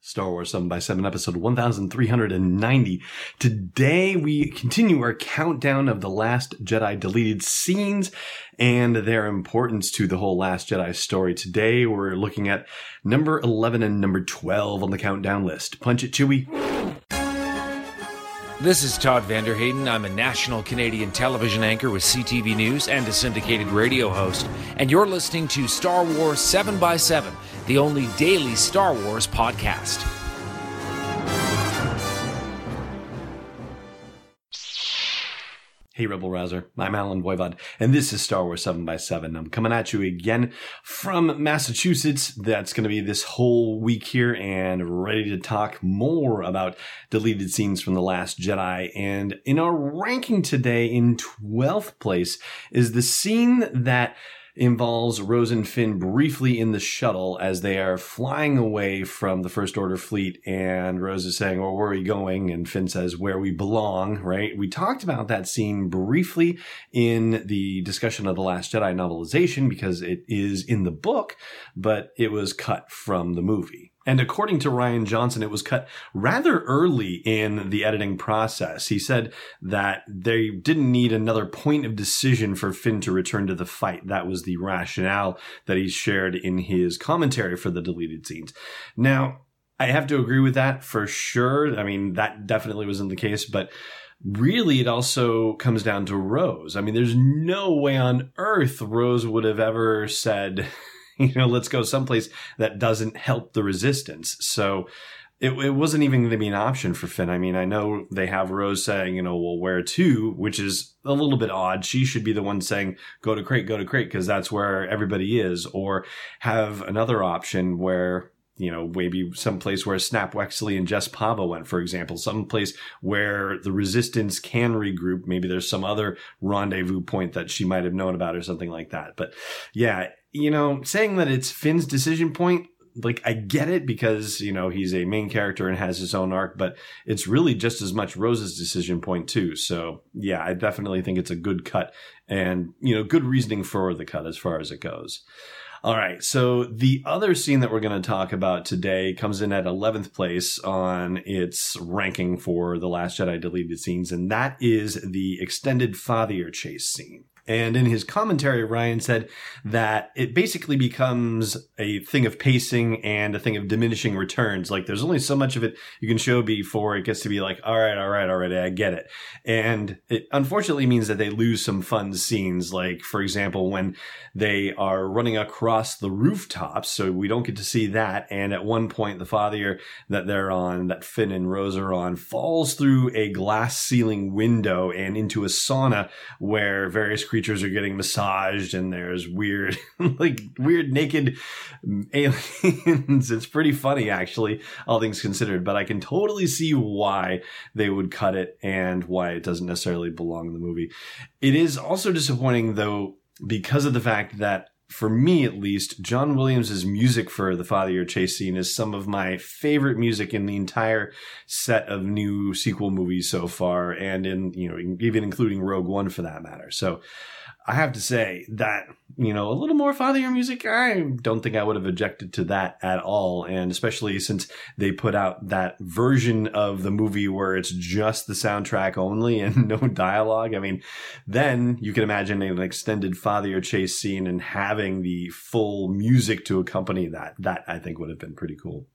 Star Wars 7 by 7 episode 1390. Today we continue our countdown of the Last Jedi deleted scenes and their importance to the whole Last Jedi story. Today we're looking at number 11 and number 12 on the countdown list. Punch it, Chewie. This is Todd van der Heyden. I'm a national Canadian television anchor with CTV News and a syndicated radio host. And you're listening to Star Wars 7 by 7 the only daily Star Wars podcast. Hey, Rebel Rouser. I'm Allen Voivod, and this is Star Wars 7 by 7 I'm coming at you again from Massachusetts. That's going to be this whole week here and ready to talk more about deleted scenes from The Last Jedi. And in our ranking today, in 12th place, is the scene that involves Rose and Finn briefly in the shuttle as they are flying away from the First Order fleet. And Rose is saying, Well, where are we going? And Finn says, Where we belong, right? We talked about that scene briefly in the discussion of The Last Jedi novelization because it is in the book, but it was cut from the movie. And according to Rian Johnson, it was cut rather early in the editing process. He said that they didn't need another point of decision for Finn to return to the fight. That was the rationale that he shared in his commentary for the deleted scenes. Now, I have to agree with that for sure. I mean, that definitely wasn't the case, but really it also comes down to Rose. I mean, there's no way on earth Rose would have ever said, you know, let's go someplace that doesn't help the resistance. So it, it wasn't even going to be an option for Finn. I mean, I know they have Rose saying, you know, well, where to, which is a little bit odd. She should be the one saying, go to Crait, go to Crait, because that's where everybody is. Or have another option where, you know, maybe someplace where Snap Wexley and Jess Pava went, for example, someplace where the resistance can regroup. Maybe there's some other rendezvous point that she might have known about or something like that. But yeah, you know, saying that it's Finn's decision point, like I get it because, you know, he's a main character and has his own arc, but it's really just as much Rose's decision point too. So yeah, I definitely think it's a good cut and, you know, good reasoning for the cut as far as it goes. All right. So the other scene that we're going to talk about today comes in at 11th place on its ranking for the Last Jedi deleted scenes, and that is the extended fathier chase scene. And in his commentary, Rian said that it basically becomes a thing of pacing and a thing of diminishing returns. Like there's only so much of it you can show before it gets to be like, all right, all right, right, I get it. And it unfortunately means that they lose some fun scenes. Like, for example, when they are running across the rooftops. So we don't get to see that. And at one point, the fathier that they're on, that Finn and Rose are on, falls through a glass ceiling window and into a sauna where various creatures creatures are getting massaged and there's weird like weird naked aliens. It's pretty funny actually all things considered but i can totally see why they would cut it and why it doesn't necessarily belong in the movie. It is also disappointing though because of the fact that for me at least, John Williams' music for the Fathier Chase scene is some of my favorite music in the entire set of new sequel movies so far, and in you know even including Rogue One for that matter. So I have to say that, you know, a little more Fathier music, I don't think I would have objected to that at all. And especially since they put out that version of the movie where it's just the soundtrack only and no dialogue. I mean, then you can imagine an extended Fathier chase scene and having the full music to accompany that. That I think would have been pretty cool.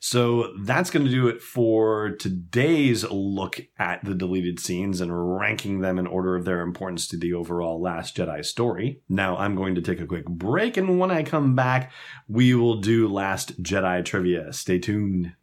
So that's going to do it for today's look at the deleted scenes and ranking them in order of their importance to the overall Last Jedi story. Now I'm going to take a quick break, and when I come back, we will do Last Jedi trivia. Stay tuned.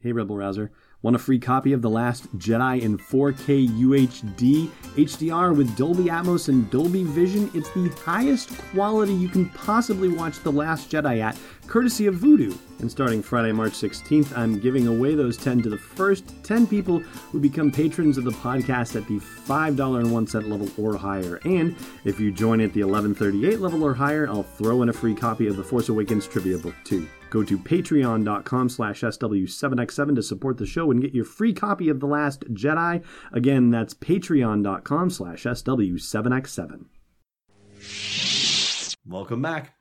Hey, Rebel Rouser. Want a free copy of The Last Jedi in 4K UHD HDR with Dolby Atmos and Dolby Vision? It's the highest quality you can possibly watch The Last Jedi at, courtesy of Vudu. And starting Friday, March 16th, I'm giving away those 10 to the first 10 people who become patrons of the podcast at the $5.01 level or higher. And if you join at the 1138 level or higher, I'll throw in a free copy of the Force Awakens trivia book too. Go to patreon.com slash SW7X7 to support the show and get your free copy of The Last Jedi. Again, that's patreon.com slash SW7X7. Welcome back.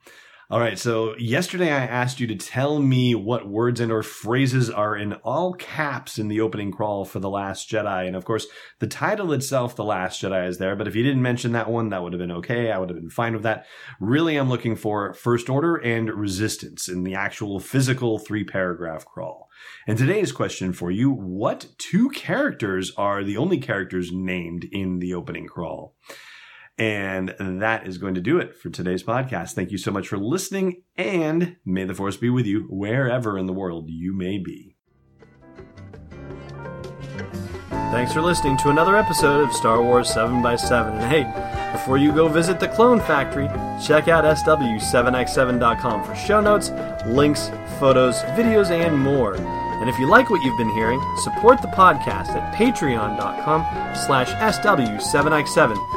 All right, so yesterday I asked you to tell me what words and or phrases are in all caps in the opening crawl for The Last Jedi. And of course, the title itself, The Last Jedi, is there, but if you didn't mention that one, that would have been okay. I would have been fine with that. Really, I'm looking for First Order and Resistance in the actual physical three paragraph crawl. And today's question for you, what two characters are the only characters named in the opening crawl? And that is going to do it for today's podcast. Thank you so much for listening, and may the force be with you wherever in the world you may be. Thanks for listening to another episode of Star Wars 7x7. And hey, before you go visit the Clone Factory, check out SW7x7.com for show notes, links, photos, videos, and more. And if you like what you've been hearing, support the podcast at patreon.com slash SW7x7.